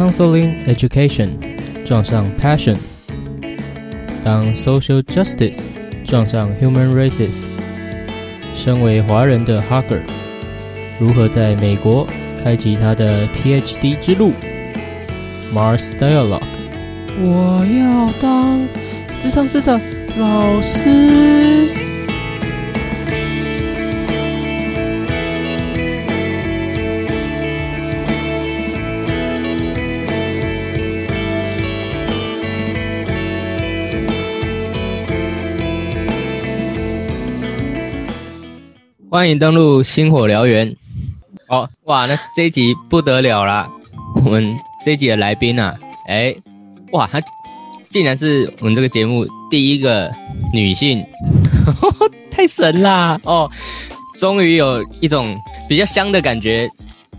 counseling education 撞上 passion，当 social justice 撞上 human races，身为华人的 Hugger 如何在美国开启他的 PhD 之路？Mars Dialogue，我要当智商师的老师。欢迎登录星火燎原。哦，哇，那这一集不得了啦！我们这一集的来宾啊，哎，哇，她竟然是我们这个节目第一个女性，太神啦！哦，终于有一种比较香的感觉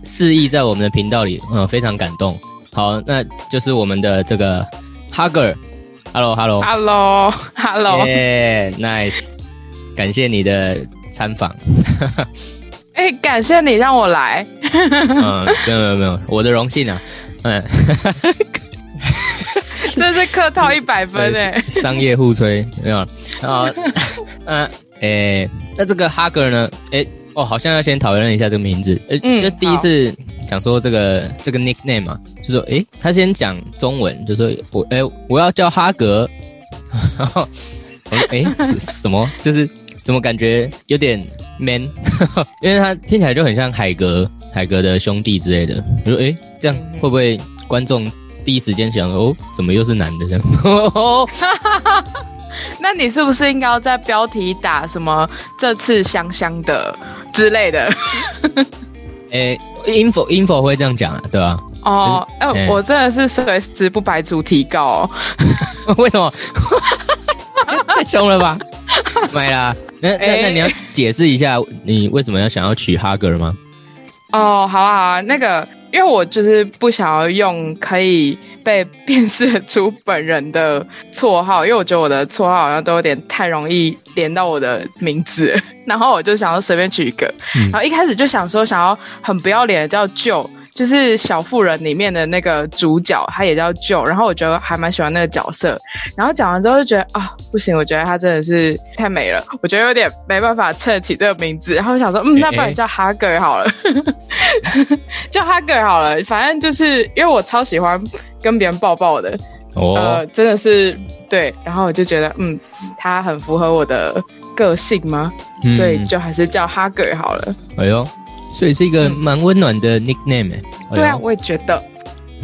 肆意在我们的频道里，嗯，非常感动。好，那就是我们的这个 Hugger，Hello，Hello，Hello，耶，Nice，感谢你的。参访，哎，感谢你让我来。嗯，没有没有没有，我的荣幸啊。嗯，这是客套一百分哎。商业互吹没有啊？嗯，哎，那这个哈格呢？哎，哦，好像要先讨论一下这个名字。嗯，就第一次想说这个这个 nickname 嘛，就说哎，他先讲中文，就说我哎我要叫哈格，然后我说哎什么就是。怎么感觉有点 man？因为他听起来就很像海格，海格的兄弟之类的。我说，哎，这样会不会观众第一时间想，哦，怎么又是男的？这样？那你是不是应该要在标题打什么“这次香香的”之类的？哎，info info 会这样讲啊，对吧？哦，哎，我真的是随时不白主提告。为什么？太凶了吧！买啦。那那那你要解释一下，你为什么要想要娶哈格吗？哦，好啊好啊，那个，因为我就是不想要用可以被辨识出本人的绰号，因为我觉得我的绰号好像都有点太容易连到我的名字，然后我就想要随便取一个，然后一开始就想说想要很不要脸的叫舅。就是小妇人里面的那个主角，他也叫 Joe，然后我觉得还蛮喜欢那个角色。然后讲完之后就觉得啊，不行，我觉得他真的是太美了，我觉得有点没办法撑起这个名字。然后我想说，嗯，那不然叫哈格好了，叫哈格好了。反正就是因为我超喜欢跟别人抱抱的，呃，真的是对。然后我就觉得，嗯，他很符合我的个性吗？所以就还是叫哈格好了。哎呦。所以是一个蛮温暖的 nickname 对啊，我也觉得。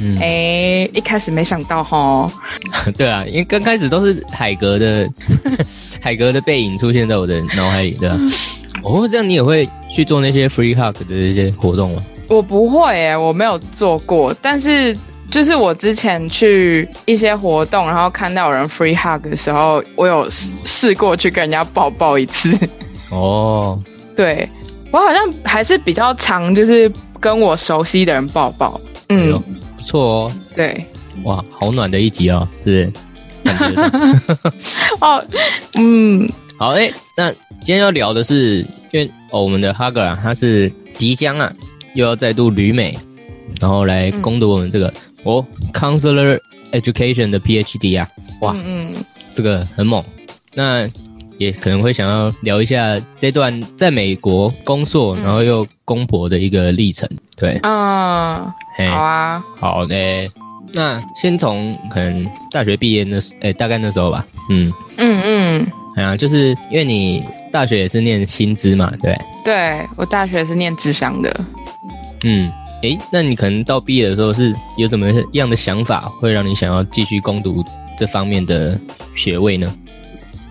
嗯，哎，一开始没想到哈。对啊，因为刚开始都是海格的 海格的背影出现在我的脑海里，对吧？哦，这样你也会去做那些 free hug 的这些活动吗？我不会诶，我没有做过。但是就是我之前去一些活动，然后看到有人 free hug 的时候，我有试过去跟人家抱抱一次。哦，对。我好像还是比较常，就是跟我熟悉的人抱抱。嗯，不错哦。对，哇，好暖的一集哦，是。哦，嗯，好诶。那今天要聊的是，因为哦，我们的哈格啊，他是即将啊，又要再度旅美，然后来攻读我们这个哦，counselor education 的 PhD 啊。哇，嗯，这个很猛。那也可能会想要聊一下这段在美国工作，然后又公婆的一个历程。对，嗯，好啊，好的。那先从可能大学毕业那，哎，大概那时候吧。嗯嗯嗯，哎呀，就是因为你大学也是念薪资嘛，对？对，我大学是念智商的。嗯，哎，那你可能到毕业的时候是有怎么样的想法，会让你想要继续攻读这方面的学位呢？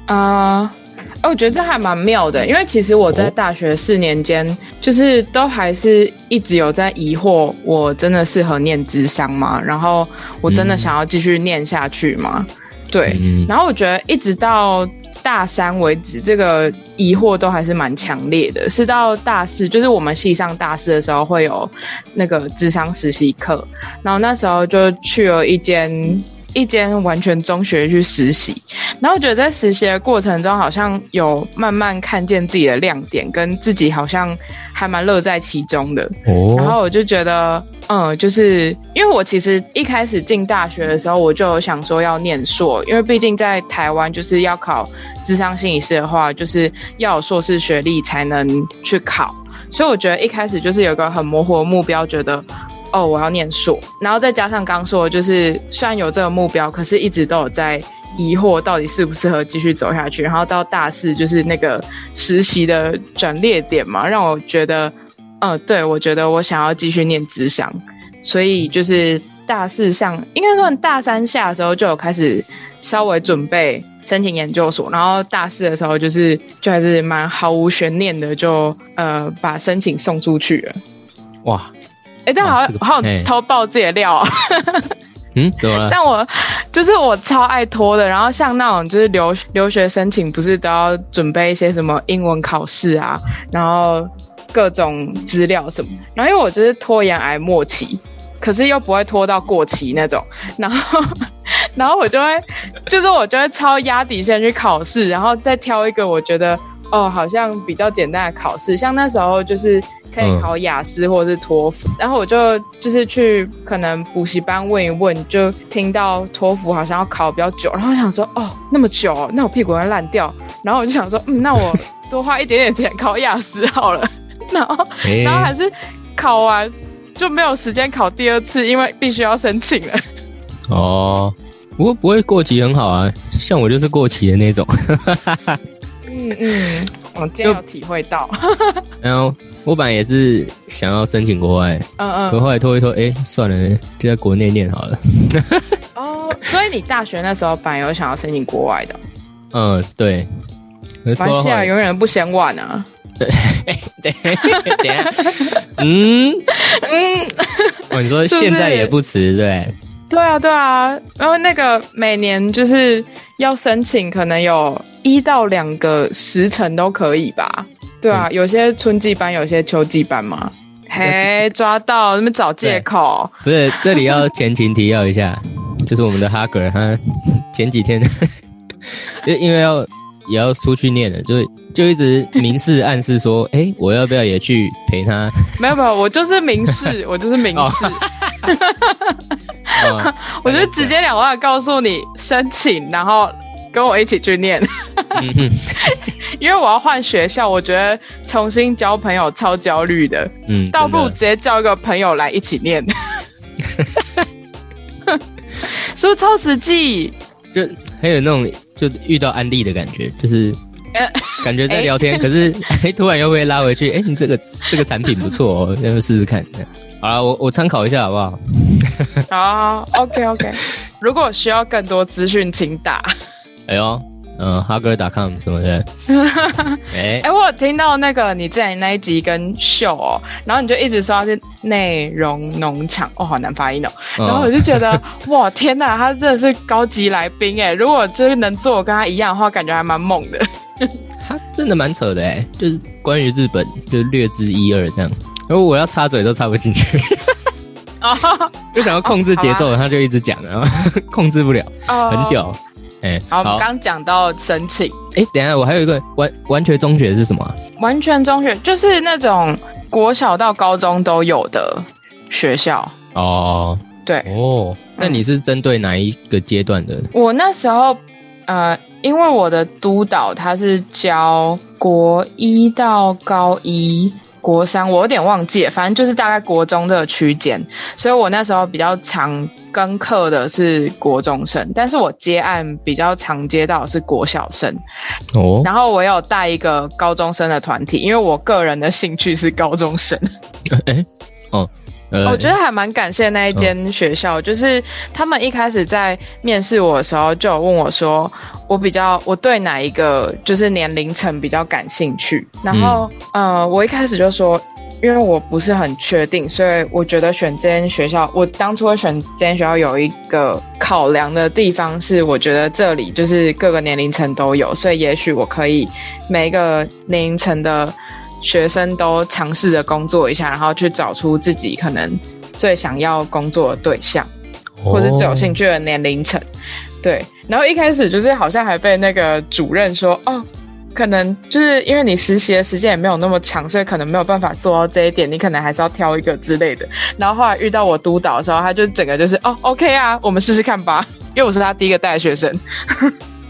啊，我觉得这还蛮妙的，因为其实我在大学四年间，就是都还是一直有在疑惑，我真的适合念智商吗？然后我真的想要继续念下去吗？对，然后我觉得一直到大三为止，这个疑惑都还是蛮强烈的。是到大四，就是我们系上大四的时候会有那个智商实习课，然后那时候就去了一间。一间完全中学去实习，然后我觉得在实习的过程中，好像有慢慢看见自己的亮点，跟自己好像还蛮乐在其中的。哦，然后我就觉得，嗯，就是因为我其实一开始进大学的时候，我就有想说要念硕，因为毕竟在台湾就是要考智商心理师的话，就是要有硕士学历才能去考，所以我觉得一开始就是有个很模糊的目标，觉得哦我要念硕，然后再加上刚说就是虽然有这个目标，可是一直都有在疑惑到底适不适合继续走下去，然后到大四就是那个实习的转捩点嘛，让我觉得。嗯，对，我觉得我想要继续念职商，所以就是大四上，应该算大三下的时候就有开始稍微准备申请研究所，然后大四的时候就是就还是蛮毫无悬念的，就呃把申请送出去了。哇，哎，但好像好像偷爆自己的料啊。嗯，怎么了？但我就是我超爱拖的，然后像那种就是留留学申请，不是都要准备一些什么英文考试啊，然后。各种资料什么，然后因为我就是拖延癌末期，可是又不会拖到过期那种，然后，然后我就会，就是我就会超压底线去考试，然后再挑一个我觉得哦好像比较简单的考试，像那时候就是可以考雅思或者是托福，然后我就就是去可能补习班问一问，就听到托福好像要考比较久，然后想说哦那么久，那我屁股要烂掉，然后我就想说嗯那我多花一点点钱考雅思好了。然后，然后还是考完就没有时间考第二次，因为必须要申请了。哦，不过不会过期很好啊，像我就是过期的那种。嗯嗯，我今天有体会到。然后我本来也是想要申请国外，嗯嗯，可后来拖一拖，哎，算了，就在国内念好了。哦，所以你大学那时候本来有想要申请国外的？嗯，对。关系啊，永远不嫌晚啊。对 对对，嗯嗯，哦，你说现在也不迟，对？对啊对啊，然后那个每年就是要申请，可能有一到两个时辰都可以吧？对啊，有些春季班，有些秋季班嘛。嘿，抓到，那么找借口？不是，这里要前情提要一下，就是我们的哈格他前几天，因因为要。也要出去念了，就是就一直明示暗示说，哎，我要不要也去陪他？没有没有，我就是明示，我就是明示，我就直截了当告诉你申请，然后跟我一起去念，因为我要换学校，我觉得重新交朋友超焦虑的，嗯，倒不如直接叫一个朋友来一起念，是不是超实际？就很有那种。就遇到安利的感觉，就是 感觉在聊天，可是哎，突然又被拉回去。哎，你这个这个产品不错哦，要不试试看。好了，我我参考一下好不好？好，OK OK。如果需要更多资讯，请打。哎呦。嗯，哈哥打 com 什么的，哎哎，我有听到那个你之前那一集跟秀哦，然后你就一直说是内容农场哦，好难发音哦，然后我就觉得 哇天哪，他真的是高级来宾哎，如果就是能做跟他一样的话，感觉还蛮猛的。他真的蛮扯的哎，就是关于日本就略知一二这样，如果我要插嘴都插不进去，啊，就想要控制节奏，他就一直讲，然后控制不了，很屌。哎，好，我们刚讲到申请。哎，等下，我还有一个完完全中学是什么？完全中学就是那种国小到高中都有的学校。哦，对，哦，那你是针对哪一个阶段的？我那时候，呃，因为我的督导他是教国一到高一。国三我有点忘记，反正就是大概国中这个区间，所以我那时候比较常跟课的是国中生，但是我接案比较常接到是国小生。哦，然后我有带一个高中生的团体，因为我个人的兴趣是高中生。哎，哦。我觉得还蛮感谢那一间学校，就是他们一开始在面试我的时候就有问我说，我比较我对哪一个就是年龄层比较感兴趣。然后呃，我一开始就说，因为我不是很确定，所以我觉得选这间学校，我当初会选这间学校有一个考量的地方是，我觉得这里就是各个年龄层都有，所以也许我可以每一个年龄层的。学生都尝试着工作一下，然后去找出自己可能最想要工作的对象，或者最有兴趣的年龄层。对，然后一开始就是好像还被那个主任说：“哦，可能就是因为你实习的时间也没有那么长，所以可能没有办法做到这一点，你可能还是要挑一个之类的。然后后来遇到我督导的时候，他就整个就是哦，OK 啊，我们试试看吧，因为我是他第一个带的学生。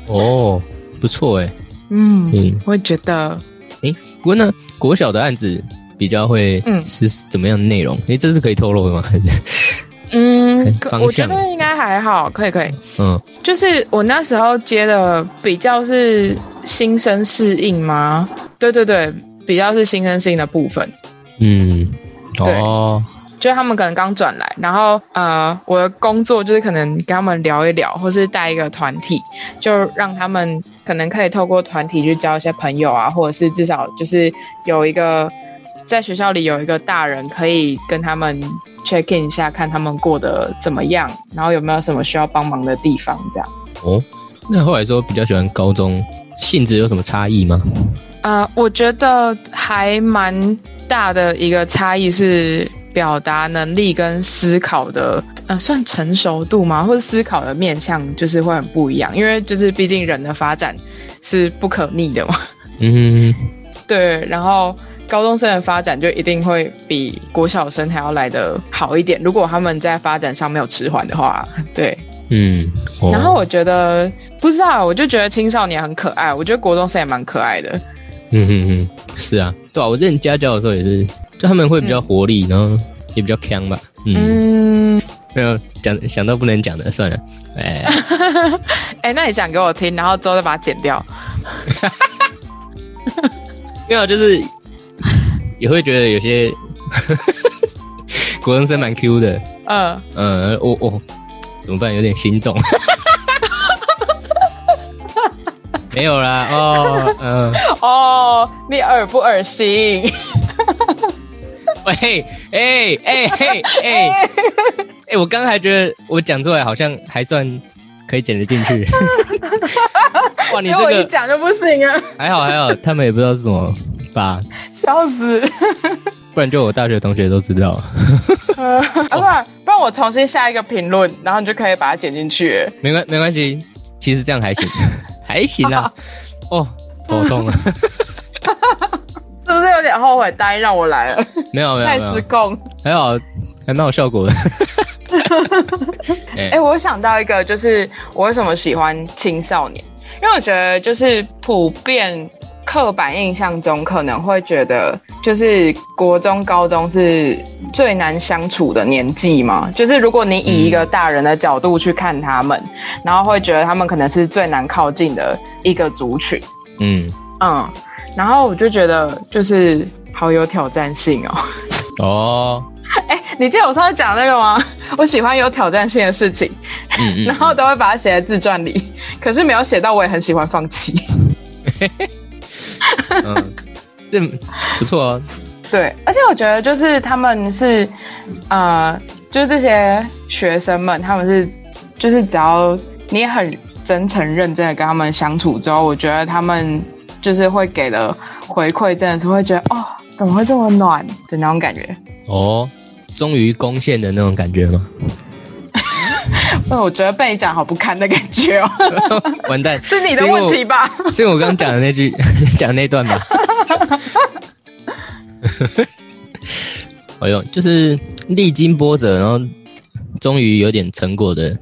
哦，不错哎。嗯嗯，我也觉得。哎，不过呢，国小的案子比较会是怎么样的内容？哎，这是可以透露的吗？嗯，我觉得应该还好，可以可以。嗯，就是我那时候接的比较是新生适应吗？对对对，比较是新生适应的部分。嗯，哦，就他们可能刚转来，然后呃，我的工作就是可能跟他们聊一聊，或是带一个团体，就让他们可能可以透过团体去交一些朋友啊，或者是至少就是有一个。在学校里有一个大人可以跟他们 check in 一下，看他们过得怎么样，然后有没有什么需要帮忙的地方，这样。哦，那后来说比较喜欢高中，性质有什么差异吗？呃，我觉得还蛮大的一个差异是表达能力跟思考的，呃，算成熟度吗？或者思考的面向就是会很不一样，因为就是毕竟人的发展是不可逆的嘛。嗯，对，然后。高中生的发展就一定会比国小生还要来的好一点。如果他们在发展上没有迟缓的话，对，嗯。然后我觉得不知道，我就觉得青少年很可爱。我觉得国中生也蛮可爱的。嗯哼哼，是啊，对啊。我认家教的时候也是，就他们会比较活力，然后也比较强吧。嗯，没有讲想到不能讲的，算了。哎，哎，那你讲给我听，然后之后再把它剪掉。没有，就是。也会觉得有些国中生蛮 Q 的，嗯嗯，我我怎么办？有点心动，没有啦，哦嗯 哦，你恶不恶心？喂，哎哎哎哎 哎，我刚刚还觉得我讲出来好像还算可以剪得进去，哇，你这个一讲就不行啊？还好还好，他们也不知道是什么。吧，笑死！不然就我大学同学都知道。啊，不然不然我重新下一个评论，然后你就可以把它剪进去。没关没关系，其实这样还行，还行啊。哦，头痛了，是不是有点后悔答应让我来了？没有没有，太失控。还好，还蛮有效果的。哎，我想到一个，就是我为什么喜欢青少年，因为我觉得就是普遍。刻板印象中可能会觉得，就是国中、高中是最难相处的年纪嘛。就是如果你以一个大人的角度去看他们，然后会觉得他们可能是最难靠近的一个族群。嗯嗯，然后我就觉得就是好有挑战性哦。哦，哎，你记得我上次讲那个吗？我喜欢有挑战性的事情，然后都会把它写在自传里。可是没有写到，我也很喜欢放弃。嗯，这不错啊。对，而且我觉得就是他们是，呃，就是这些学生们，他们是，就是只要你很真诚认真的跟他们相处之后，我觉得他们就是会给的回馈，真的是会觉得哦，怎么会这么暖的那种感觉。哦，终于攻陷的那种感觉吗？那 我觉得被你讲好不堪的感觉哦，完蛋，是你的问题吧？是我刚刚讲的那句，讲那段吧。哎呦，就是历经波折，然后终于有点成果的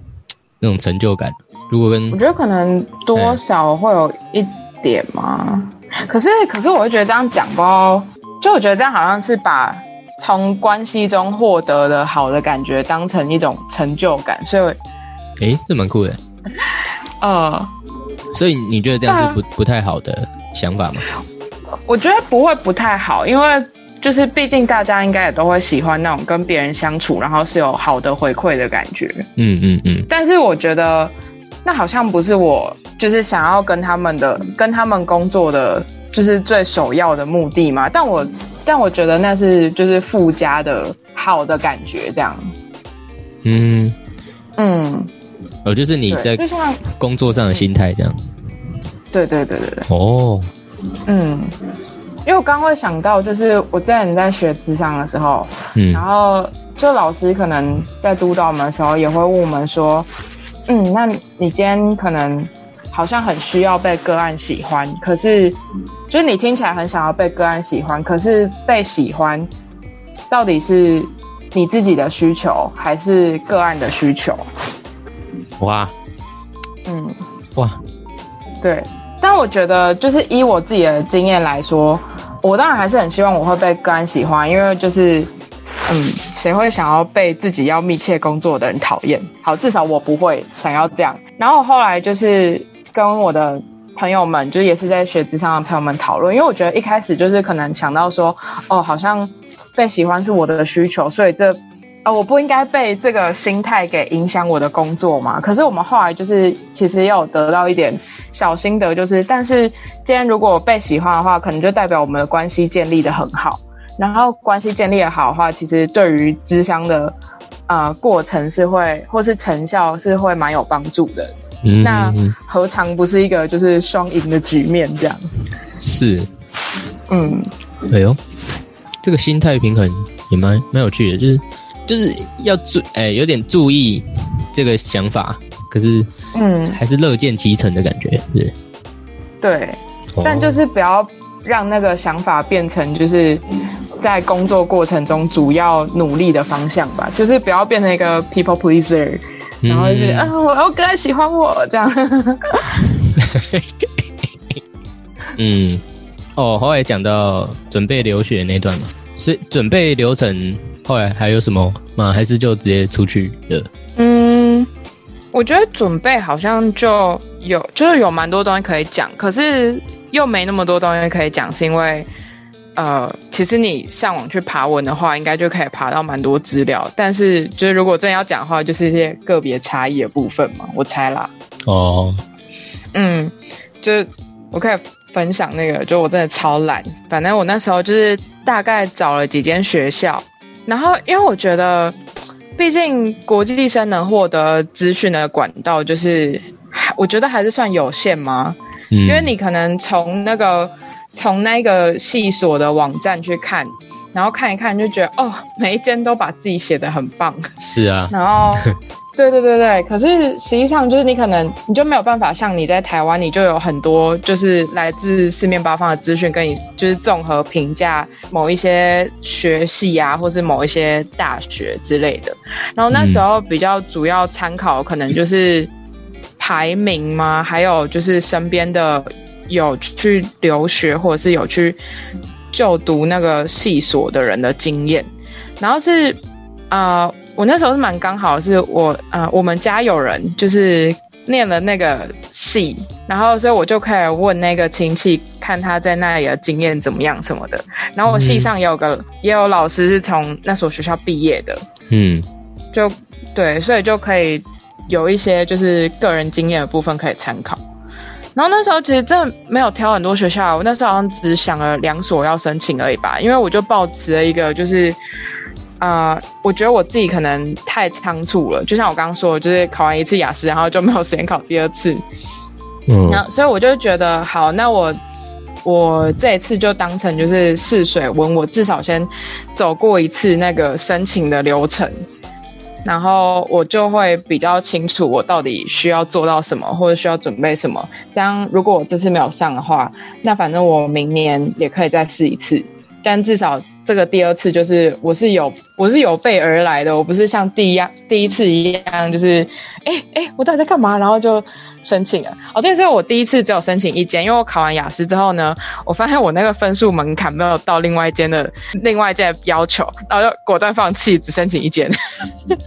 那种成就感。如果跟我觉得可能多少会有一点嘛，可是可是我会觉得这样讲不，就我觉得这样好像是把。从关系中获得的好的感觉当成一种成就感，所以，哎，这蛮酷的。呃，所以你觉得这样是不不太好的想法吗？我觉得不会不太好，因为就是毕竟大家应该也都会喜欢那种跟别人相处，然后是有好的回馈的感觉。嗯嗯嗯。但是我觉得那好像不是我就是想要跟他们的跟他们工作的就是最首要的目的嘛。但我。但我觉得那是就是附加的好的感觉，这样。嗯嗯，哦，就是你在就像工作上的心态这样。对对对对对。哦。嗯，因为我刚会想到，就是我之前在学智商的时候，嗯，然后就老师可能在督导我们的时候，也会问我们说，嗯，那你今天可能好像很需要被个案喜欢，可是就是你听起来很想要被个案喜欢，可是被喜欢到底是你自己的需求还是个案的需求？哇，嗯，哇，对。但我觉得，就是以我自己的经验来说，我当然还是很希望我会被个案喜欢，因为就是，嗯，谁会想要被自己要密切工作的人讨厌？好，至少我不会想要这样。然后后来就是跟我的朋友们，就也是在学职上的朋友们讨论，因为我觉得一开始就是可能想到说，哦，好像被喜欢是我的需求，所以这。呃，我不应该被这个心态给影响我的工作嘛？可是我们后来就是其实也有得到一点小心得，就是但是今天如果被喜欢的话，可能就代表我们的关系建立的很好。然后关系建立的好的话，其实对于咨商的呃过程是会或是成效是会蛮有帮助的。嗯那何尝不是一个就是双赢的局面这样？是，嗯，哎呦，这个心态平衡也蛮蛮有趣的，就是。就是要注哎，有点注意这个想法，可是嗯，还是乐见其成的感觉是。对，但就是不要让那个想法变成就是在工作过程中主要努力的方向吧。就是不要变成一个 people pleaser，然后就是啊，我要哥喜欢我这样。嗯，哦，后来讲到准备留学那段嘛，所以准备流程。后来还有什么吗？还是就直接出去了？嗯，我觉得准备好像就有，就是有蛮多东西可以讲，可是又没那么多东西可以讲，是因为呃，其实你上网去爬文的话，应该就可以爬到蛮多资料。但是就是如果真的要讲的话，就是一些个别差异的部分嘛，我猜啦。哦，嗯，就我可以分享那个，就我真的超懒，反正我那时候就是大概找了几间学校。然后，因为我觉得，毕竟国际生能获得资讯的管道，就是我觉得还是算有限嘛。嗯。因为你可能从那个从那个系所的网站去看，然后看一看就觉得，哦，每一间都把自己写的很棒。是啊。然后。对对对对，可是实际上就是你可能你就没有办法像你在台湾，你就有很多就是来自四面八方的资讯，跟你就是综合评价某一些学系啊，或是某一些大学之类的。然后那时候比较主要参考可能就是排名吗？还有就是身边的有去留学或者是有去就读那个系所的人的经验。然后是啊。我那时候是蛮刚好，是我呃，我们家有人就是念了那个系，然后所以我就可以问那个亲戚，看他在那里的经验怎么样什么的。然后我系上也有个也有老师是从那所学校毕业的，嗯，就对，所以就可以有一些就是个人经验的部分可以参考。然后那时候其实真的没有挑很多学校，我那时候好像只想了两所要申请而已吧，因为我就抱持了一个就是。啊，我觉得我自己可能太仓促了，就像我刚刚说的，就是考完一次雅思，然后就没有时间考第二次。嗯，那所以我就觉得，好，那我我这一次就当成就是试水温，我至少先走过一次那个申请的流程，然后我就会比较清楚我到底需要做到什么，或者需要准备什么。这样，如果我这次没有上的话，那反正我明年也可以再试一次，但至少。这个第二次就是我是有我是有备而来的，我不是像第一样第一次一样，就是哎哎，我到底在干嘛？然后就申请了。哦，对，所以我第一次只有申请一间，因为我考完雅思之后呢，我发现我那个分数门槛没有到另外一间的另外一间要求，然后就果断放弃，只申请一间。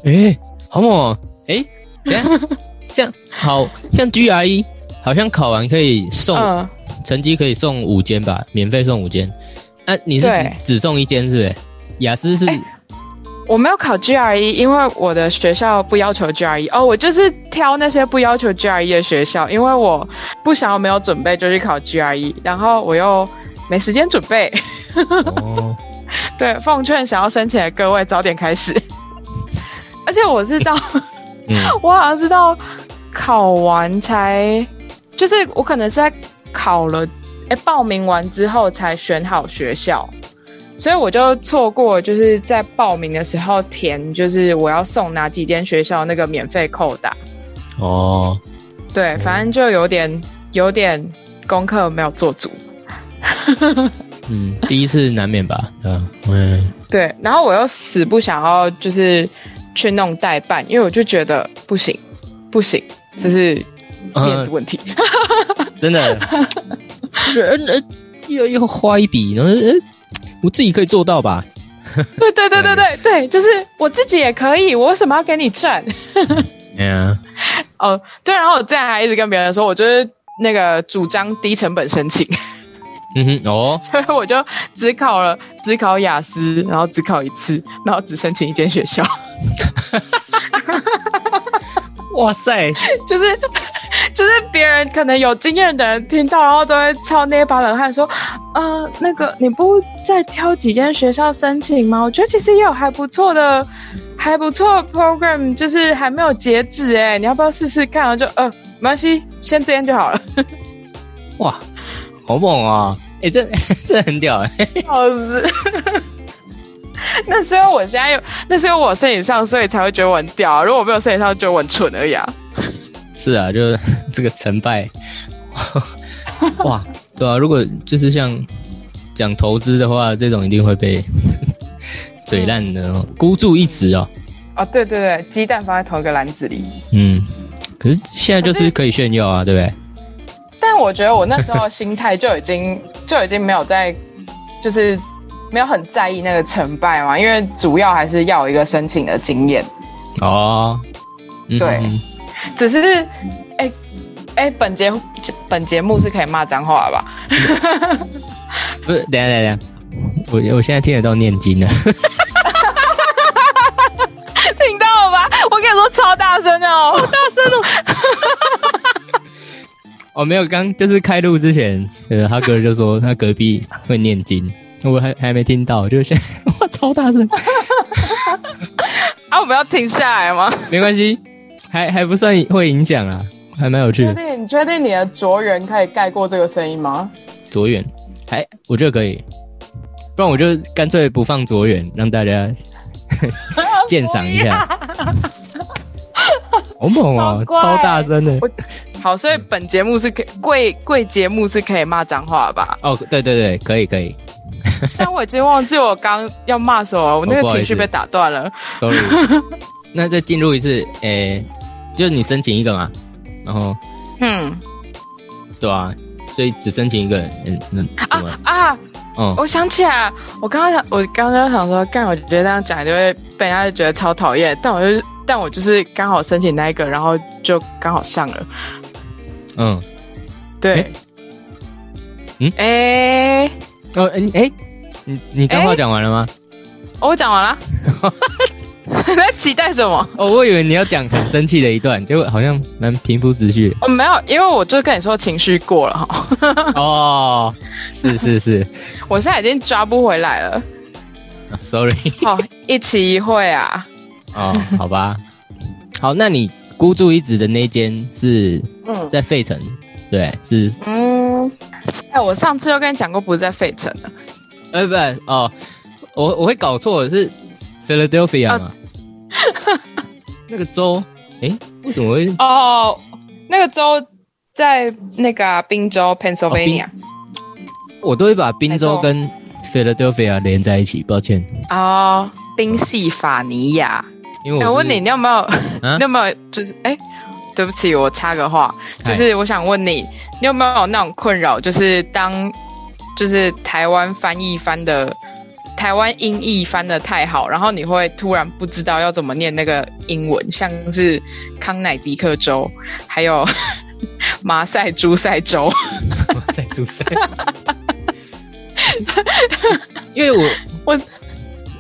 哎，好猛！哎，像好像 GRE 好像考完可以送成绩可以送五间吧，免费送五间。啊，你是只只送一间是不是？雅思是，我没有考 GRE，因为我的学校不要求 GRE。哦，我就是挑那些不要求 GRE 的学校，因为我不想要没有准备就去考 GRE，然后我又没时间准备。哦，对，奉劝想要申请的各位早点开始。而且我是到，我好像是到考完才，就是我可能是在考了。哎，报名完之后才选好学校，所以我就错过，就是在报名的时候填，就是我要送哪几间学校那个免费扣打。哦，对，反正就有点有点功课没有做足。嗯，第一次难免吧，嗯嗯。对，然后我又死不想要就是去弄代办，因为我就觉得不行不行，这是面子问题。真的，呃，要要花一笔，然后呃，我自己可以做到吧？对对对对对 对，就是我自己也可以，我为什么要给你赚？对啊，哦对，然后我这样还一直跟别人说，我就是那个主张低成本申请。嗯哼哦，所以我就只考了只考雅思，然后只考一次，然后只申请一间学校。哇塞，就是就是别人可能有经验的人听到，然后都会超捏把冷汗，说呃那个你不再挑几间学校申请吗？我觉得其实也有还不错的还不错 program，就是还没有截止哎，你要不要试试看？就呃没关系，先这样就好了。哇。好猛啊！哎，这 这很屌哎！好是，那是因为我现在有，那是因为我身体上，所以才会觉得我很屌。如果我没有身体上，就我很蠢而已啊。是啊，就是 这个成败，哇，对啊。如果就是像讲投资的话，这种一定会被嘴烂的，孤注一掷哦。哦，对对对，鸡蛋放在同一个篮子里。嗯，可是现在就是可以炫耀啊，对不对？但我觉得我那时候心态就已经 就已经没有在，就是没有很在意那个成败嘛，因为主要还是要一个申请的经验。哦，对，只是哎哎，本节本节目是可以骂脏话吧？不是，等下等下，我我现在听得到念经了。听到了吧？我跟你说超大声哦，好大声哦。哦，没有，刚就是开录之前，呃，他哥就说他隔壁会念经，我还还没听到，就现在 哇，超大声！啊，我们要停下来吗？没关系，还还不算会影响啊，还蛮有趣的。确定？你确定你的卓远可以盖过这个声音吗？卓远，还我觉得可以，不然我就干脆不放卓远，让大家 鉴赏一下。好猛啊，超大声的。好，所以本节目是可贵贵节目是可以骂脏话吧？哦，对对对，可以可以。但我已经忘记我刚要骂什么，我那个情绪被打断了。Sorry。那再进入一次，诶，就是你申请一个嘛，然后，嗯，对啊，所以只申请一个，嗯嗯啊啊，嗯，我想起来，我刚刚想，我刚刚想说，干，我觉得这样讲就会被人家觉得超讨厌，但我就，但我就是刚好申请那一个，然后就刚好上了。嗯，对，嗯，哎，哦，哎，哎，你你刚话讲完了吗？我讲完了。在期待什么？哦，我以为你要讲很生气的一段，结果好像蛮平铺直叙。哦，没有，因为我就跟你说情绪过了哈。哦，是是是，我现在已经抓不回来了。Sorry。好，一期一会啊。哦，好吧。好，那你。孤注一掷的那间是嗯在费城，对，是嗯，哎，我上次又跟你讲过，不是在费城的，哎，不对哦，我我会搞错，是 Philadelphia 吗？那个州，哎，为什么会？哦，那个州在那个宾州 Pennsylvania，我都会把宾州跟 Philadelphia 连在一起，抱歉。哦，宾夕法尼亚。我问你，你有没有？你有没有？就是哎，对不起，我插个话，就是我想问你，你有没有那种困扰？就是当就是台湾翻译翻的，台湾音译翻的太好，然后你会突然不知道要怎么念那个英文，像是康乃狄克州，还有 马赛诸塞州。马赛诸塞。因为我我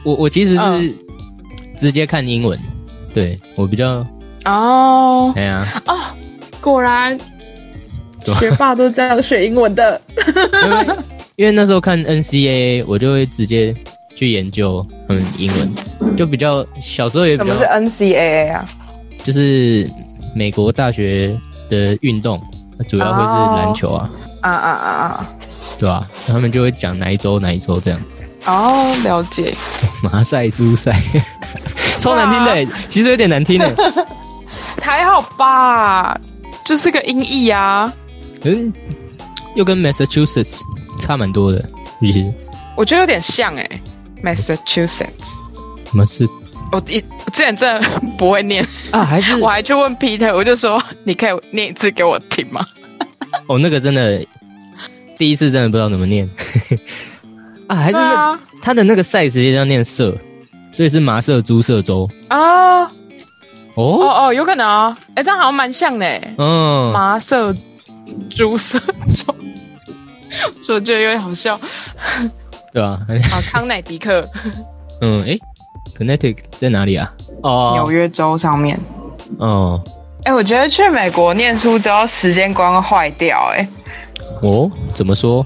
我我其实是。直接看英文，对我比较哦，对啊，哦，果然学霸都这样学英文的，因为因为那时候看 NCAA，我就会直接去研究他们英文，就比较小时候也比较。什么是 NCAA 啊？就是美国大学的运动，主要会是篮球啊，啊啊啊啊，对啊？他们就会讲哪一周哪一周这样。哦，了解。马赛猪赛，超难听的，其实有点难听的。还好吧，就是个音译啊。嗯，又跟 Massachusetts 差蛮多的，其实我觉得有点像哎，Massachusetts。什么是？我一我之前真的不会念啊，还是 我还去问 Peter，我就说你可以念一次给我听吗？哦，那个真的第一次真的不知道怎么念啊，还是那他的那个赛直接要念色，所以是麻色猪色州啊。哦哦哦，有可能啊，哎，这样好像蛮像的，嗯，麻色猪色州，我觉得有点好笑，对啊？啊，康乃迪克，嗯，哎。Connecticut 在哪里啊？哦，纽约州上面。哦，哎，我觉得去美国念书之后，时间观会坏掉。哎，哦，怎么说？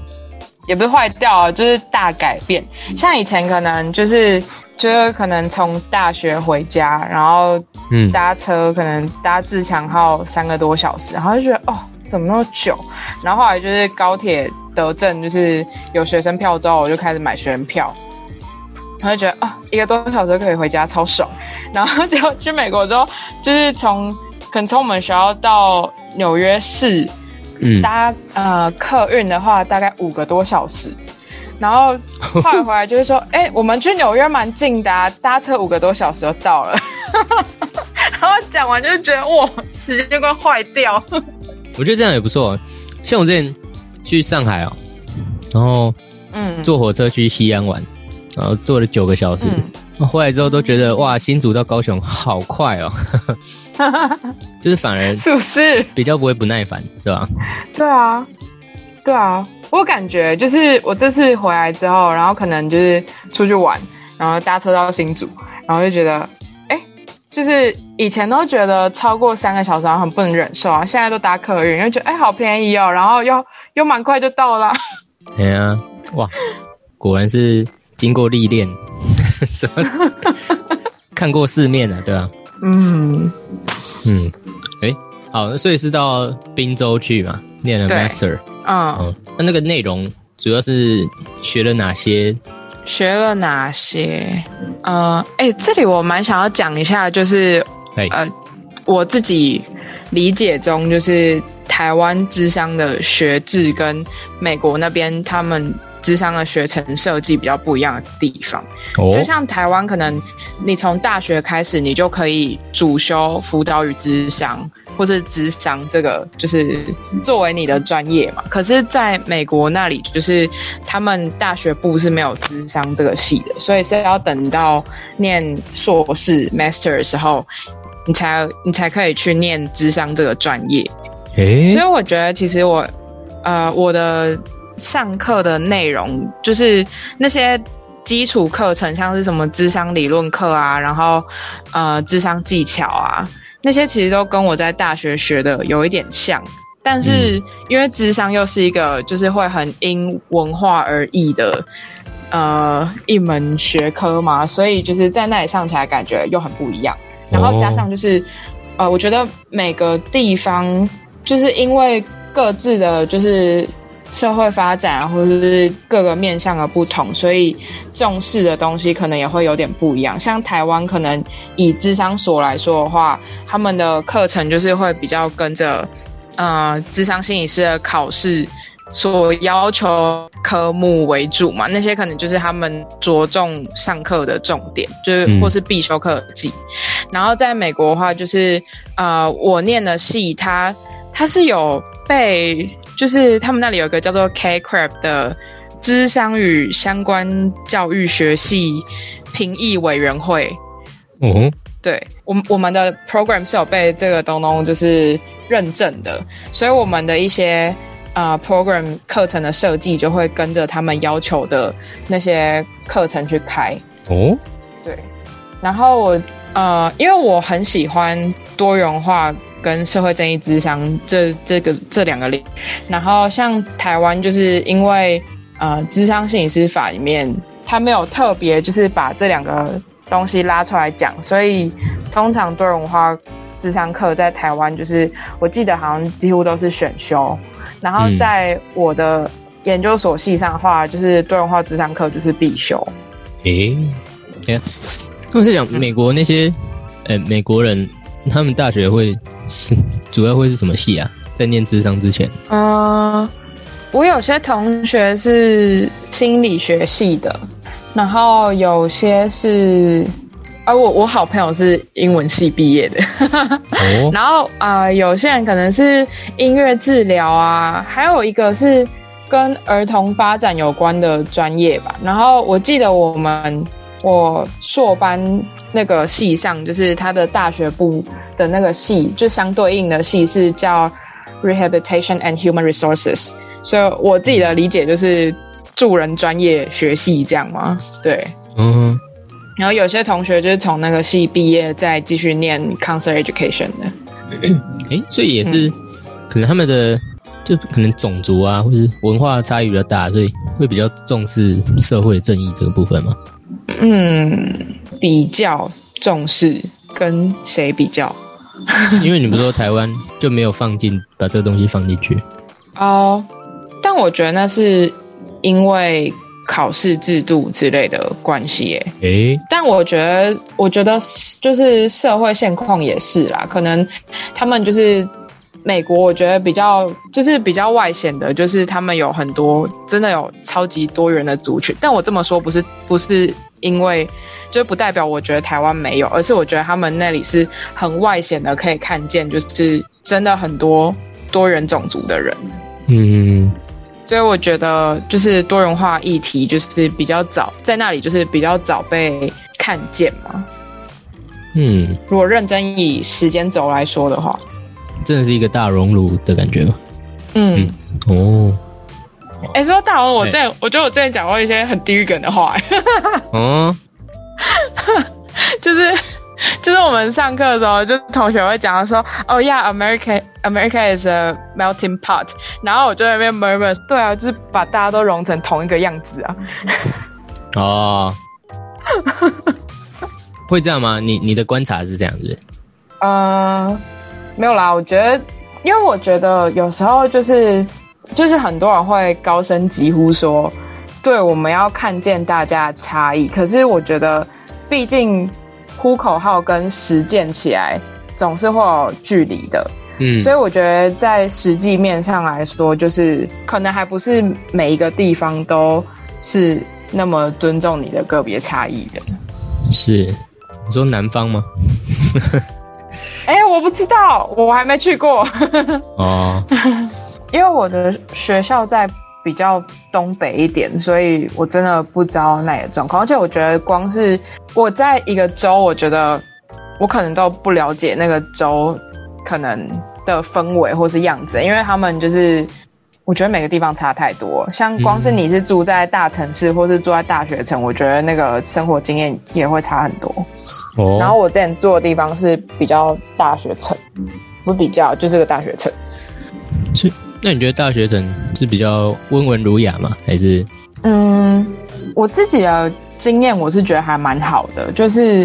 也不是坏掉，就是大改变。像以前可能就是就是可能从大学回家，然后嗯搭车可能搭自强号三个多小时，然后就觉得哦怎么那么久？然后后来就是高铁得证，就是有学生票之后，我就开始买学生票。然后觉得啊，一个多小时可以回家，超爽。然后结果去美国之后，就是从可能从我们学校到纽约市，嗯，搭呃客运的话，大概五个多小时。然后后来回来就是说，哎，我们去纽约蛮近的，搭车五个多小时就到了。然后讲完就觉得哇，时间快坏掉。我觉得这样也不错。像我之前去上海哦，然后嗯，坐火车去西安玩。然后坐了九个小时，回来之后都觉得哇，新竹到高雄好快哦，就是反而是不是比较不会不耐烦，对吧？对啊，对啊，我感觉就是我这次回来之后，然后可能就是出去玩，然后搭车到新竹，然后就觉得，哎，就是以前都觉得超过三个小时很不能忍受啊，现在都搭客运，又觉得哎好便宜哦，然后又又蛮快就到了。哎呀，哇，果然是。经过历练，什 么看过世面了，对啊？嗯嗯，哎，好，所以是到滨州去嘛，念了 master。嗯，那那个内容主要是学了哪些？学了哪些？呃，哎，这里我蛮想要讲一下，就是呃，我自己理解中，就是台湾智商的学制跟美国那边他们。智商的学程设计比较不一样的地方，就像台湾，可能你从大学开始，你就可以主修辅导与智商，或是智商这个，就是作为你的专业嘛。可是，在美国那里，就是他们大学部是没有智商这个系的，所以是要等到念硕士 master 的时候，你才你才可以去念智商这个专业。所以我觉得，其实我，呃，我的。上课的内容就是那些基础课程，像是什么智商理论课啊，然后呃智商技巧啊，那些其实都跟我在大学学的有一点像，但是因为智商又是一个就是会很因文化而异的呃一门学科嘛，所以就是在那里上起来感觉又很不一样。然后加上就是呃，我觉得每个地方就是因为各自的就是。社会发展啊，或者是各个面向的不同，所以重视的东西可能也会有点不一样。像台湾可能以智商所来说的话，他们的课程就是会比较跟着呃智商心理师的考试所要求科目为主嘛，那些可能就是他们着重上课的重点，就是或是必修课记。然后在美国的话，就是呃我念的系，它它是有被。就是他们那里有个叫做 K Crab 的资商与相关教育学系评议委员会。嗯哼，对我我们的 program 是有被这个东东就是认证的，所以我们的一些呃 program 课程的设计就会跟着他们要求的那些课程去开。哦，对，然后我呃，因为我很喜欢多元化。跟社会正义之乡这这个这两个领，然后像台湾就是因为呃智商心理师法里面，它没有特别就是把这两个东西拉出来讲，所以通常多元化智商课在台湾就是我记得好像几乎都是选修，然后在我的研究所系上的话，就是多元化智商课就是必修。诶，哎，他们是讲美国那些呃美国人。他们大学会是 主要会是什么系啊？在念智商之前，嗯，我有些同学是心理学系的，然后有些是，啊，我我好朋友是英文系毕业的，哦，然后啊，有些人可能是音乐治疗啊，还有一个是跟儿童发展有关的专业吧。然后我记得我们我硕班那个系上，就是他的大学部的那个系，就相对应的系是叫。Rehabilitation and Human Resources，所以我自己的理解就是助人专业学系这样吗？对，嗯。然后有些同学就是从那个系毕业，再继续念 Counselor Education 的。哎，所以也是可能他们的就可能种族啊，或是文化差异比较大，所以会比较重视社会正义这个部分嘛？嗯，比较重视，跟谁比较？因为你不说台湾就没有放进把这个东西放进去哦，但我觉得那是因为考试制度之类的关系耶。诶，但我觉得，我觉得就是社会现况也是啦，可能他们就是美国，我觉得比较就是比较外显的，就是他们有很多真的有超级多元的族群。但我这么说不是不是因为。就不代表我觉得台湾没有，而是我觉得他们那里是很外显的，可以看见，就是真的很多多元种族的人。嗯，所以我觉得就是多元化议题就是比较早在那里，就是比较早被看见嘛。嗯，如果认真以时间轴来说的话，真的是一个大熔炉的感觉吗？嗯，哦，哎，说大熔炉，我之前我觉得我之前讲过一些很地狱梗的话。嗯。就是，就是我们上课的时候，就同学会讲说，哦，Yeah，America，America is a melting pot。然后我就在那边 murmur，对啊，就是把大家都融成同一个样子啊。哦，会这样吗？你你的观察是这样子？呃，没有啦，我觉得，因为我觉得有时候就是，就是很多人会高声疾呼说。对，我们要看见大家的差异。可是我觉得，毕竟呼口号跟实践起来总是会有距离的。嗯，所以我觉得在实际面上来说，就是可能还不是每一个地方都是那么尊重你的个别差异的。是，你说南方吗？哎，我不知道，我还没去过。哦，因为我的学校在。比较东北一点，所以我真的不知道那的状况。而且我觉得，光是我在一个州，我觉得我可能都不了解那个州可能的氛围或是样子，因为他们就是我觉得每个地方差太多。像光是你是住在大城市，或是住在大学城，我觉得那个生活经验也会差很多。哦。然后我之前住的地方是比较大学城，不比较就是个大学城。是。那你觉得大学城是比较温文儒雅吗？还是？嗯，我自己的经验我是觉得还蛮好的，就是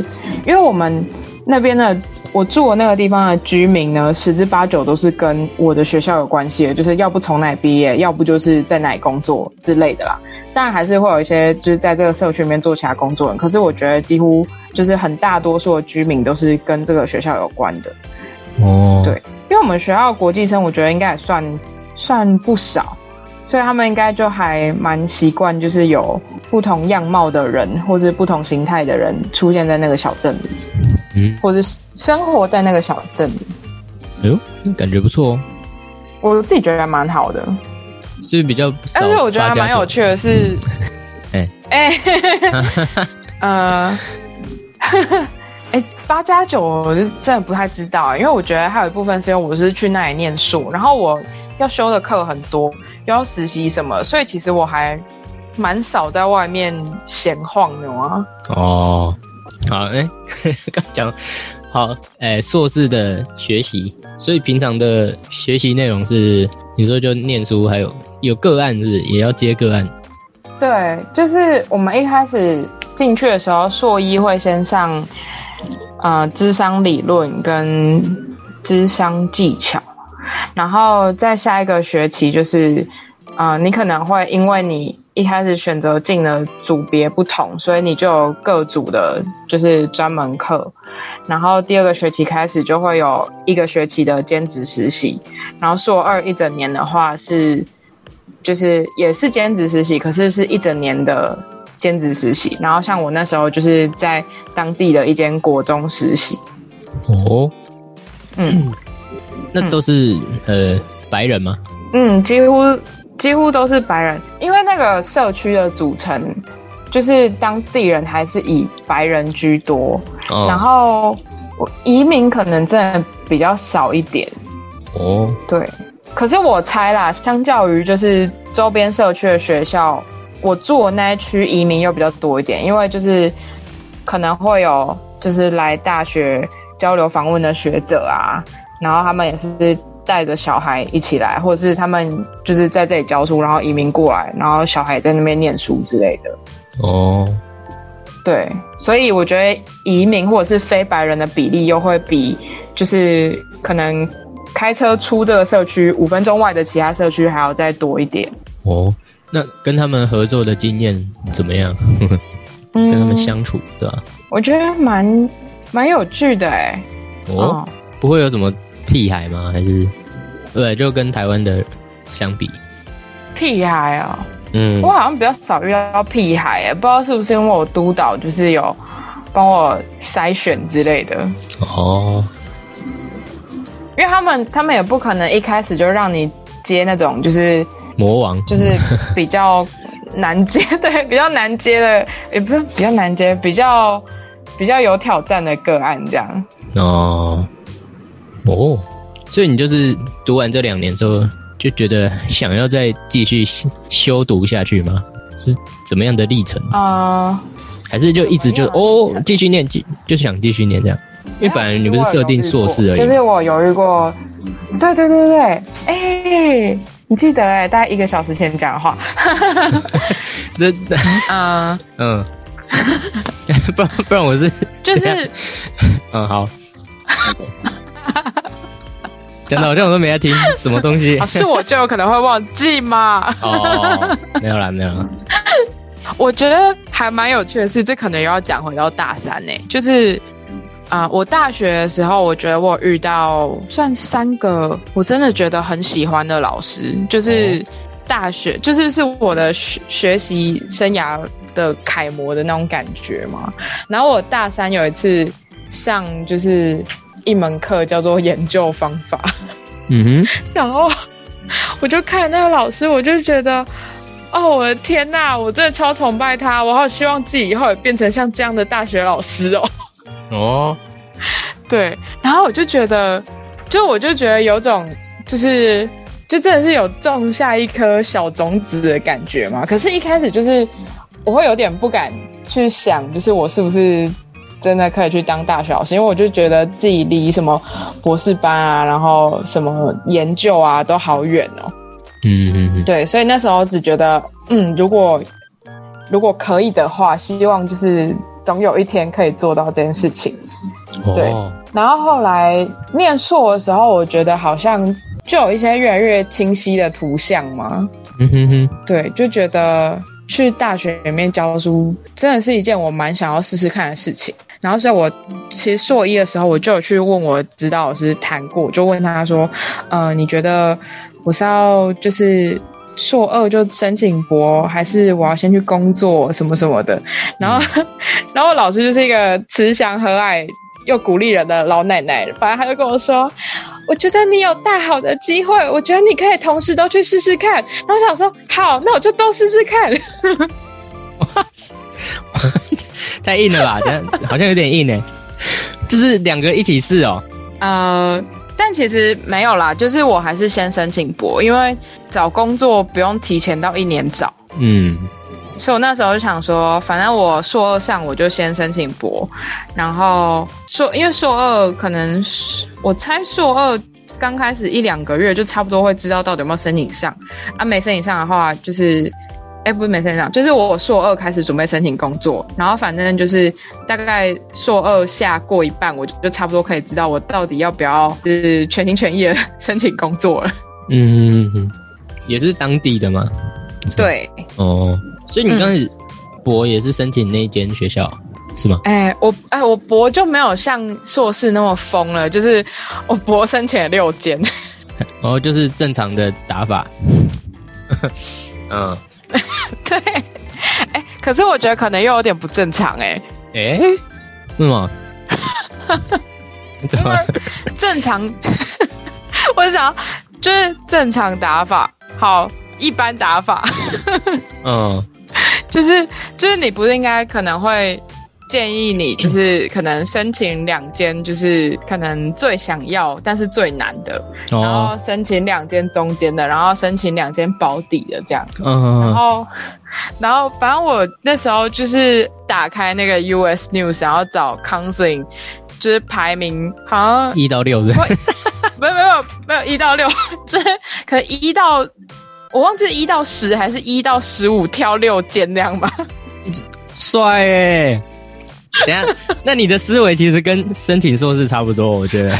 因为我们那边的我住的那个地方的居民呢，十之八九都是跟我的学校有关系的，就是要不从哪里毕业，要不就是在哪里工作之类的啦。当然还是会有一些就是在这个社区里面做其他工作人，可是我觉得几乎就是很大多数的居民都是跟这个学校有关的。哦，对，因为我们学校国际生，我觉得应该也算。算不少，所以他们应该就还蛮习惯，就是有不同样貌的人，或是不同形态的人出现在那个小镇里，嗯，或者是生活在那个小镇里。哎呦，感觉不错哦。我自己觉得还蛮好的，是比较，但是我觉得还蛮有趣的是，哎 哎，呃，哎，八加九我就真的不太知道，因为我觉得还有一部分是因为我是去那里念书，然后我。要修的课很多，又要实习什么，所以其实我还蛮少在外面闲晃的嘛。哦，好，哎，刚讲好，哎，硕士的学习，所以平常的学习内容是，你说就念书，还有有个案是也要接个案。对，就是我们一开始进去的时候，硕一会先上，呃，智商理论跟智商技巧。然后在下一个学期，就是，呃，你可能会因为你一开始选择进了组别不同，所以你就有各组的，就是专门课。然后第二个学期开始就会有一个学期的兼职实习，然后硕二一整年的话是，就是也是兼职实习，可是是一整年的兼职实习。然后像我那时候就是在当地的一间国中实习。哦，嗯，那都是呃白人吗？嗯，几乎几乎都是白人，因为那个社区的组成。就是当地人还是以白人居多，然后移民可能真的比较少一点。哦，对。可是我猜啦，相较于就是周边社区的学校，我住的那一区移民又比较多一点，因为就是可能会有就是来大学交流访问的学者啊，然后他们也是带着小孩一起来，或者是他们就是在这里教书，然后移民过来，然后小孩在那边念书之类的。哦，对，所以我觉得移民或者是非白人的比例又会比就是可能开车出这个社区五分钟外的其他社区还要再多一点。哦，那跟他们合作的经验怎么样？跟他们相处，对吧？我觉得蛮蛮有趣的哎。哦，不会有什么屁孩吗？还是对，就跟台湾的相比，屁孩啊。嗯，我好像比较少遇到屁孩，不知道是不是因为我督导就是有帮我筛选之类的哦。因为他们他们也不可能一开始就让你接那种就是魔王，就是比较难接，对，比较难接的，也不是比较难接，比较比较有挑战的个案这样。哦哦，所以你就是读完这两年之后。就觉得想要再继续修读下去吗？是怎么样的历程啊？还是就一直就哦继续念，就就想继续念这样？因为本来你不是设定硕士而已。就是我犹豫过，对对对对哎，你记得哎，大概一个小时前讲的话。真的啊？嗯，不然不然我是就是嗯好。讲的好像我都没在听什么东西，是我就有可能会忘记嘛？哦，没有啦，没有啦。我觉得还蛮有趣的是，这可能又要讲回到大三呢。就是啊，我大学的时候，我觉得我遇到算三个我真的觉得很喜欢的老师，就是大学，就是是我的学学习生涯的楷模的那种感觉嘛。然后我大三有一次上就是。一门课叫做研究方法，嗯哼，然后我就看那个老师，我就觉得，哦，我的天呐，我真的超崇拜他，我好希望自己以后也变成像这样的大学老师哦。哦，对，然后我就觉得，就我就觉得有种，就是就真的是有种下一颗小种子的感觉嘛。可是，一开始就是我会有点不敢去想，就是我是不是。真的可以去当大学老师，因为我就觉得自己离什么博士班啊，然后什么研究啊都好远哦。嗯嗯嗯。对，所以那时候只觉得，嗯，如果如果可以的话，希望就是总有一天可以做到这件事情。对。然后后来念硕的时候，我觉得好像就有一些越来越清晰的图像嘛。嗯哼哼。对，就觉得去大学里面教书真的是一件我蛮想要试试看的事情。然后，所以我其实硕一的时候，我就有去问我指导老师谈过，就问他说：“呃，你觉得我是要就是硕二就申请博，还是我要先去工作什么什么的？”然后，然后老师就是一个慈祥和蔼又鼓励人的老奶奶，反正他就跟我说：“我觉得你有大好的机会，我觉得你可以同时都去试试看。”然后想说：“好，那我就都试试看。”哇塞！太硬了吧？好像有点硬呢。就是两个一起试哦。呃，但其实没有啦，就是我还是先申请博，因为找工作不用提前到一年找。嗯。所以我那时候就想说，反正我硕二上我就先申请博，然后硕因为硕二可能我猜硕二刚开始一两个月就差不多会知道到底有没有申请上，啊没申请上的话就是。哎，不是没申请上，就是我硕二开始准备申请工作，然后反正就是大概硕二下过一半，我就就差不多可以知道我到底要不要就是全心全意的 申请工作了。嗯，也是当地的吗？对。哦，所以你刚开始博也是申请那间学校？是吗？哎，我哎，我博就没有像硕士那么疯了，就是我博申请了六间，哦，就是正常的打法。嗯，对，哎，可是我觉得可能又有点不正常，哎，哎，为什么？怎么正常？我想就是正常打法，好，一般打法。嗯，就是就是你不是应该可能会。建议你就是可能申请两间，就是可能最想要但是最难的，然后申请两间中间的，然后申请两间保底的这样。嗯，然后然后反正我那时候就是打开那个 US News，然后找 counseling，就是排名好像一到六的，没有没有没有一到六，就是可能一到我忘记一到十还是一到十五挑六间那样吧。帅哎！等下，那你的思维其实跟申请硕士差不多，我觉得。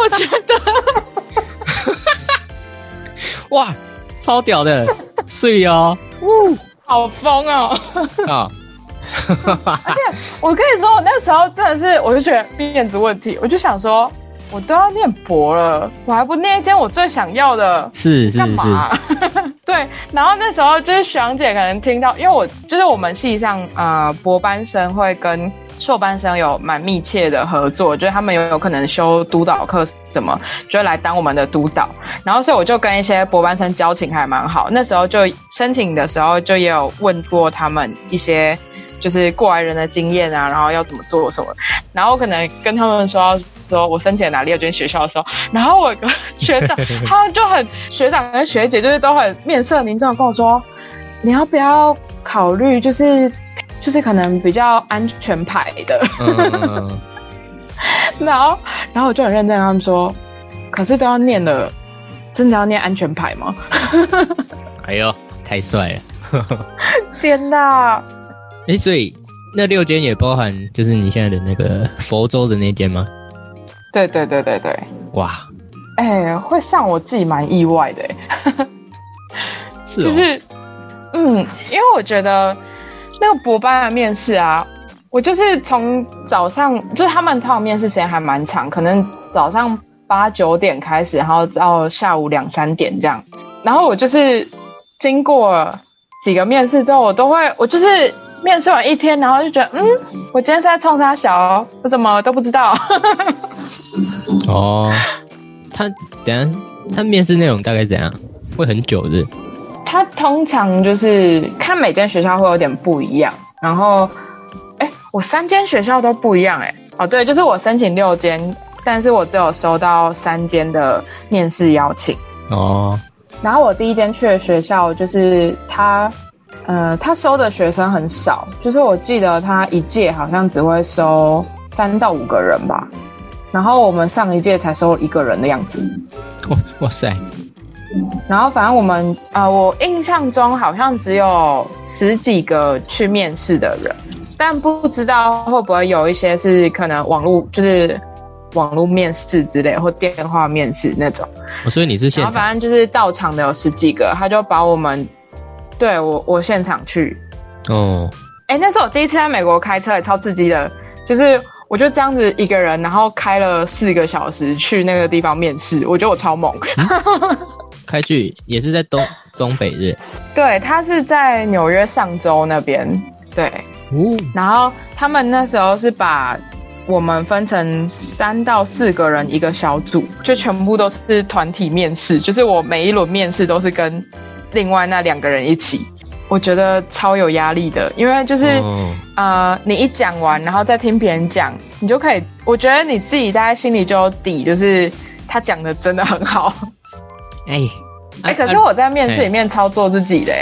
我觉得，哇，超屌的，碎哦，呜，好疯哦！啊，而且我跟你说，我那时候真的是，我就觉得面子问题，我就想说。我都要念博了，我还不念一间我最想要的？是是是。对，然后那时候就是学长姐可能听到，因为我就是我们系上呃博班生会跟硕班生有蛮密切的合作，就是他们有有可能修督导课什么，就来当我们的督导。然后所以我就跟一些博班生交情还蛮好，那时候就申请的时候就也有问过他们一些。就是过来人的经验啊，然后要怎么做什么，然后可能跟他们说说我申请哪里有间学校的时候，然后我个学长 他们就很学长跟学姐就是都很面色凝重跟我说，你要不要考虑就是就是可能比较安全牌的，然后然后我就很认真跟他们说，可是都要念了，真的要念安全牌吗？哎呦，太帅了！天哪！哎，所以那六间也包含，就是你现在的那个佛州的那间吗？对对对对对。哇！哎，会上我自己蛮意外的，是，就是嗯，因为我觉得那个博班的面试啊，我就是从早上，就是他们通常面试时间还蛮长，可能早上八九点开始，然后到下午两三点这样，然后我就是经过几个面试之后，我都会，我就是。面试完一天，然后就觉得，嗯，我今天是在冲他小，我怎么都不知道。哦，他等下他面试内容大概怎样？会很久的。他通常就是看每间学校会有点不一样，然后，哎，我三间学校都不一样，哎，哦，对，就是我申请六间，但是我只有收到三间的面试邀请。哦，然后我第一间去的学校就是他。呃，他收的学生很少，就是我记得他一届好像只会收三到五个人吧，然后我们上一届才收一个人的样子。哇哇塞！然后反正我们啊，我印象中好像只有十几个去面试的人，但不知道会不会有一些是可能网络就是网络面试之类，或电话面试那种。所以你是现场？反正就是到场的有十几个，他就把我们。对我，我现场去。哦，哎，那是我第一次在美国开车，也超刺激的。就是我就这样子一个人，然后开了四个小时去那个地方面试，我觉得我超猛。开去也是在东东北日。对他是在纽约上州那边。对，哦。然后他们那时候是把我们分成三到四个人一个小组，就全部都是团体面试，就是我每一轮面试都是跟。另外那两个人一起，我觉得超有压力的，因为就是呃，你一讲完，然后再听别人讲，你就可以，我觉得你自己大概心里就有底，就是他讲的真的很好。哎 哎，可是我在面试里面操作自己的。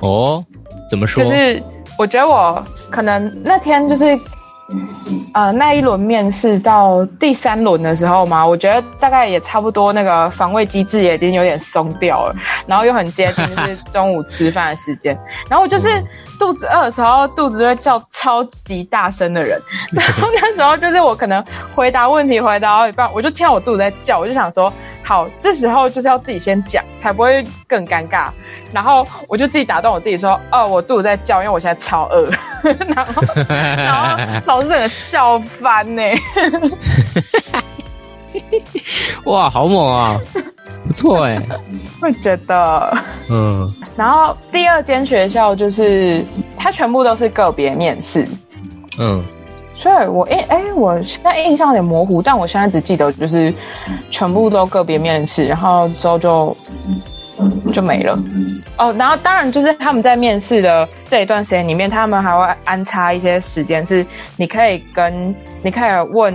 哦，怎么说？就是我觉得我可能那天就是。呃，那一轮面试到第三轮的时候嘛，我觉得大概也差不多，那个防卫机制也已经有点松掉了，然后又很接近是中午吃饭的时间，然后我就是肚子饿的时候，肚子就会叫超级大声的人，然后那时候就是我可能回答问题回答到一半，我就听到我肚子在叫，我就想说好，这时候就是要自己先讲，才不会更尴尬。然后我就自己打断我自己说：“哦，我肚子在叫，因为我现在超饿。”然后，然后 老师整个笑翻呢。哇，好猛啊！不错哎，会觉得嗯。然后第二间学校就是它全部都是个别面试，嗯。所以我印哎，我现在印象有点模糊，但我现在只记得就是全部都个别面试，然后之后就就没了。哦，然后当然就是他们在面试的这一段时间里面，他们还会安插一些时间，是你可以跟你可以问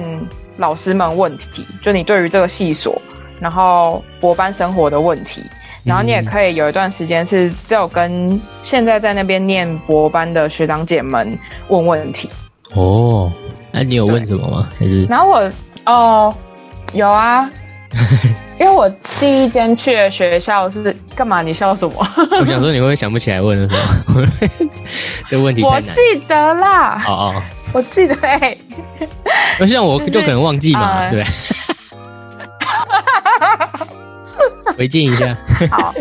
老师们问题，就你对于这个系所，然后博班生活的问题，然后你也可以有一段时间是只有跟现在在那边念博班的学长姐们问问题。哦，那你有问什么吗？还是？然后我哦，有啊，因为我第一间去的学校是干嘛？你笑什么？我想说你会不会想不起来问了什么？这问题我记得啦。哦哦，我记得哎。那像我就可能忘记嘛，对。回敬一下。好。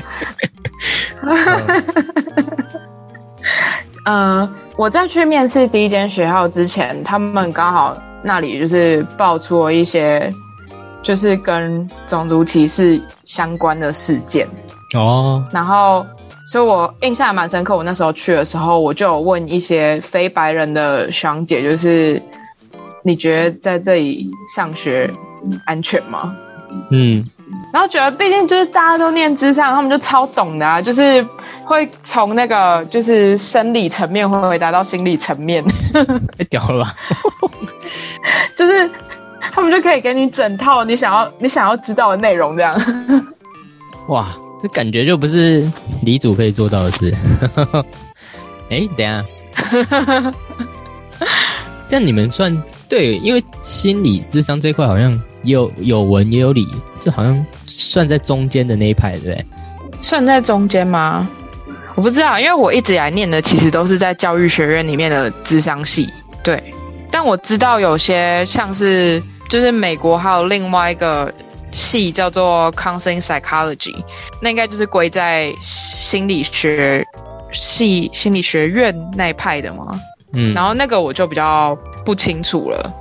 嗯。我在去面试第一间学校之前，他们刚好那里就是爆出了一些，就是跟种族歧视相关的事件哦。然后，所以我印象蛮深刻。我那时候去的时候，我就有问一些非白人的学姐，就是你觉得在这里上学安全吗？嗯。然后觉得，毕竟就是大家都念智商，他们就超懂的啊，就是会从那个就是生理层面会回答到心理层面，太屌了吧？就是他们就可以给你整套你想要你想要知道的内容，这样。哇，这感觉就不是李主可以做到的事。哎，等下，这样你们算对，因为心理智商这块好像。有有文也有理，这好像算在中间的那一派，对不对？算在中间吗？我不知道，因为我一直以来念的其实都是在教育学院里面的智商系，对。但我知道有些像是，就是美国还有另外一个系叫做 counseling psychology，那应该就是归在心理学系、心理学院那一派的嘛？嗯。然后那个我就比较不清楚了。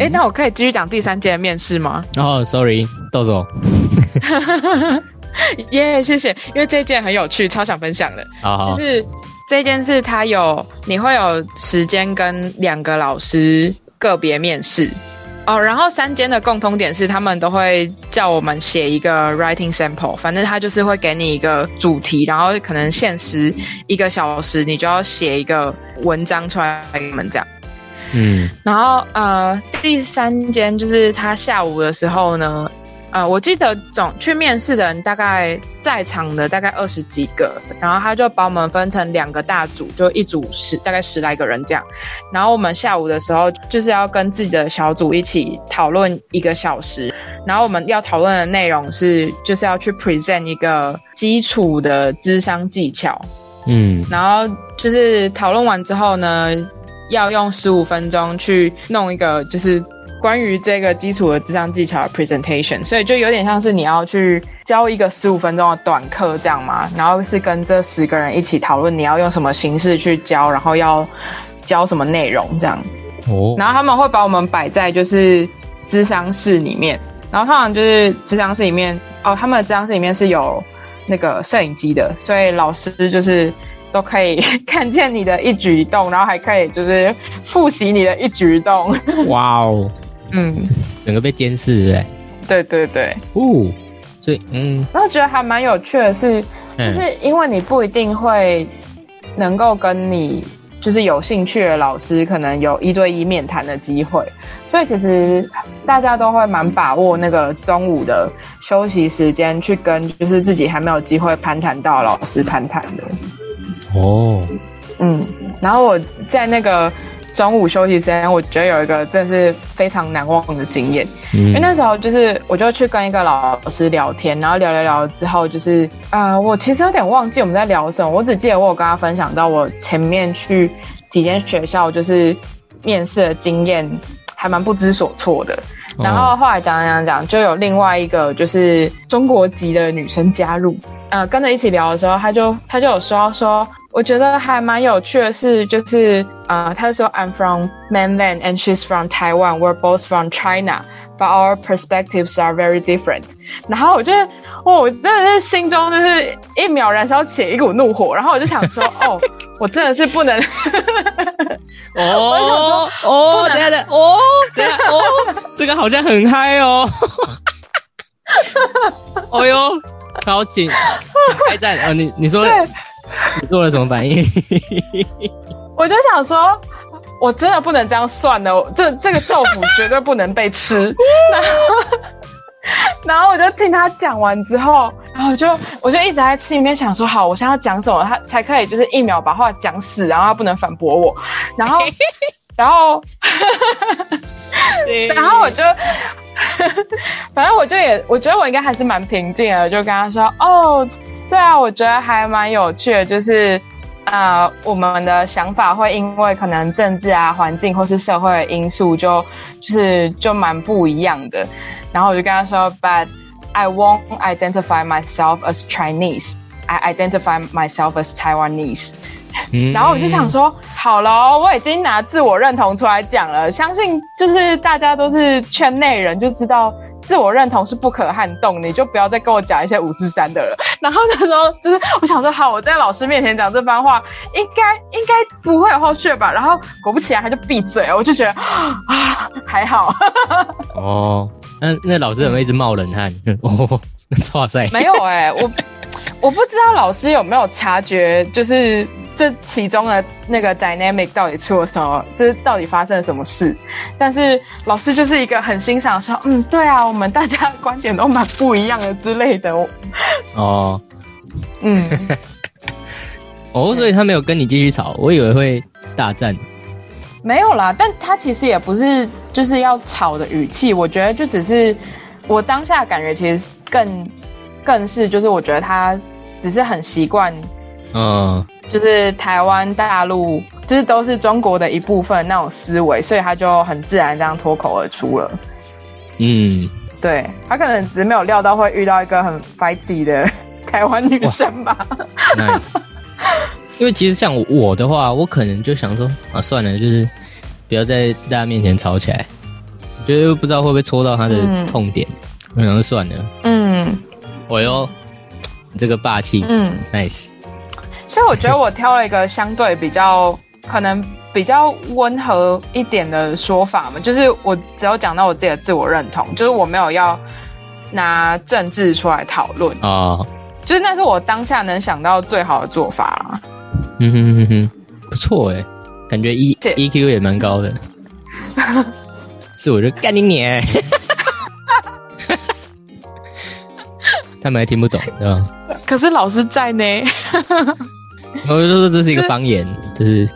哎，那我可以继续讲第三届面试吗？哦，sorry，豆总。耶，谢谢，因为这件很有趣，超想分享的。就是这件事，它有你会有时间跟两个老师个别面试哦。然后三间的共通点是，他们都会叫我们写一个 writing sample，反正他就是会给你一个主题，然后可能限时一个小时，你就要写一个文章出来给你们这样。嗯，然后呃，第三间就是他下午的时候呢，呃，我记得总去面试的人大概在场的大概二十几个，然后他就把我们分成两个大组，就一组十大概十来个人这样，然后我们下午的时候就是要跟自己的小组一起讨论一个小时，然后我们要讨论的内容是就是要去 present 一个基础的智商技巧，嗯，然后就是讨论完之后呢。要用十五分钟去弄一个，就是关于这个基础的智商技巧的 presentation，所以就有点像是你要去教一个十五分钟的短课这样嘛，然后是跟这十个人一起讨论你要用什么形式去教，然后要教什么内容这样。哦。然后他们会把我们摆在就是智商室里面，然后通常就是智商室里面哦，他们的智商室里面是有那个摄影机的，所以老师就是。都可以 看见你的一举一动，然后还可以就是复习你的一举一动。哇哦，嗯，整个被监视，对，对对对，哦，所以嗯，然后觉得还蛮有趣的是，就是因为你不一定会能够跟你就是有兴趣的老师可能有一对一面谈的机会，所以其实大家都会蛮把握那个中午的休息时间去跟就是自己还没有机会攀谈到老师攀谈的。哦，嗯，然后我在那个中午休息时间，我觉得有一个真的是非常难忘的经验，因为那时候就是我就去跟一个老师聊天，然后聊聊聊之后，就是啊，我其实有点忘记我们在聊什么，我只记得我有跟他分享到我前面去几间学校就是面试的经验，还蛮不知所措的。然后后来讲讲讲，就有另外一个就是中国籍的女生加入，呃，跟着一起聊的时候，她就她就有说说，我觉得还蛮有趣的是，就是呃，他说 I'm from mainland and she's from Taiwan, we're both from China. But our perspectives are very different。然后我就哦，我真的是心中就是一秒燃烧起一股怒火。然后我就想说，哦，我真的是不能。哦哦，等下等，哦等下哦，这个好像很嗨哦。哦哟，好请请开战哦！你你说 你做了什么反应？我就想说。我真的不能这样算的，这这个豆腐绝对不能被吃。然后，然后我就听他讲完之后，然后就我就一直在心里面想说，好，我现在要讲什么，他才可以就是一秒把话讲死，然后他不能反驳我。然后，然后，然后我就，反正我就也，我觉得我应该还是蛮平静的，就跟他说，哦，对啊，我觉得还蛮有趣的，就是。啊，我们的想法会因为可能政治啊、环境或是社会的因素，就就是就蛮不一样的。然后我就跟他说，But I won't identify myself as Chinese. I identify myself as Taiwanese. 然后我就想说，好了，我已经拿自我认同出来讲了，相信就是大家都是圈内人，就知道。自我认同是不可撼动，你就不要再跟我讲一些五四三的了。然后那时候就是我想说，好，我在老师面前讲这番话，应该应该不会有后续吧？然后果不其然，他就闭嘴。我就觉得 啊，还好。哦，那那老师怎么一直冒冷汗？哦，哇塞，没有哎，我我不知道老师有没有察觉，就是。这其中的那个 dynamic 到底出了什么？就是到底发生了什么事？但是老师就是一个很欣赏说，嗯，对啊，我们大家观点都蛮不一样的之类的。哦，嗯，哦，所以他没有跟你继续吵，我以为会大战。没有啦，但他其实也不是就是要吵的语气，我觉得就只是我当下感觉其实更更是就是我觉得他只是很习惯。嗯，就是台湾、大陆，就是都是中国的一部分那种思维，所以他就很自然这样脱口而出了。嗯，对他可能只是没有料到会遇到一个很 fighty 的台湾女生吧。Nice，因为其实像我的话，我可能就想说啊，算了，就是不要在大家面前吵起来，觉得不知道会不会戳到他的痛点，我想说算了。嗯，我哟，你这个霸气，嗯，Nice。所以我觉得我挑了一个相对比较可能比较温和一点的说法嘛，就是我只有讲到我自己的自我认同，就是我没有要拿政治出来讨论啊，就是那是我当下能想到最好的做法了。嗯哼哼哼，不错哎，感觉 E E Q 也蛮高的。是我就干你脸，他们还听不懂对吧？可是老师在呢。我就说这是一个方言，就是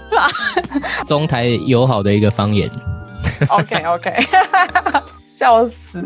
中台友好的一个方言。OK OK，笑死。